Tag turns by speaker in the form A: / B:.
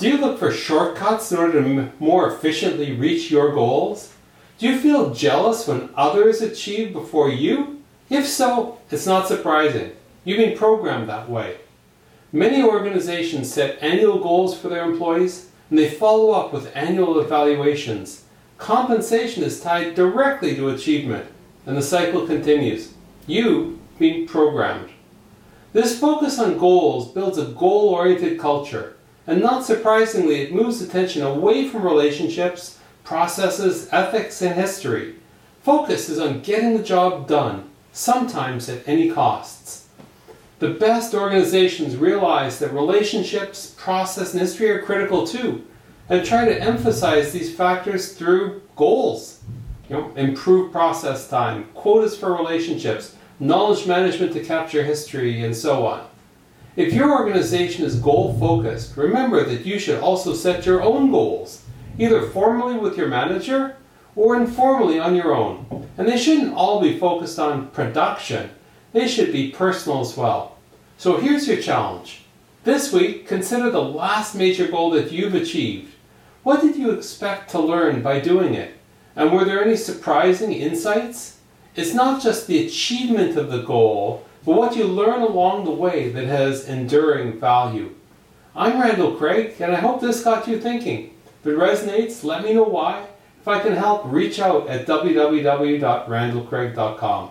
A: Do you look for shortcuts in order to more efficiently reach your goals? Do you feel jealous when others achieve before you? If so, it's not surprising. You've been programmed that way. Many organizations set annual goals for their employees and they follow up with annual evaluations. Compensation is tied directly to achievement and the cycle continues. You've been programmed. This focus on goals builds a goal oriented culture and not surprisingly, it moves attention away from relationships, processes, ethics, and history. Focus is on getting the job done, sometimes at any costs. The best organizations realize that relationships, process, and history are critical too, and try to emphasize these factors through goals. You know, improve process time, quotas for relationships, knowledge management to capture history, and so on. If your organization is goal focused, remember that you should also set your own goals, either formally with your manager or informally on your own. And they shouldn't all be focused on production, they should be personal as well. So here's your challenge. This week, consider the last major goal that you've achieved. What did you expect to learn by doing it? And were there any surprising insights? It's not just the achievement of the goal, but what you learn along the way that has enduring value. I'm Randall Craig, and I hope this got you thinking. If it resonates, let me know why. If I can help, reach out at www.randallcraig.com.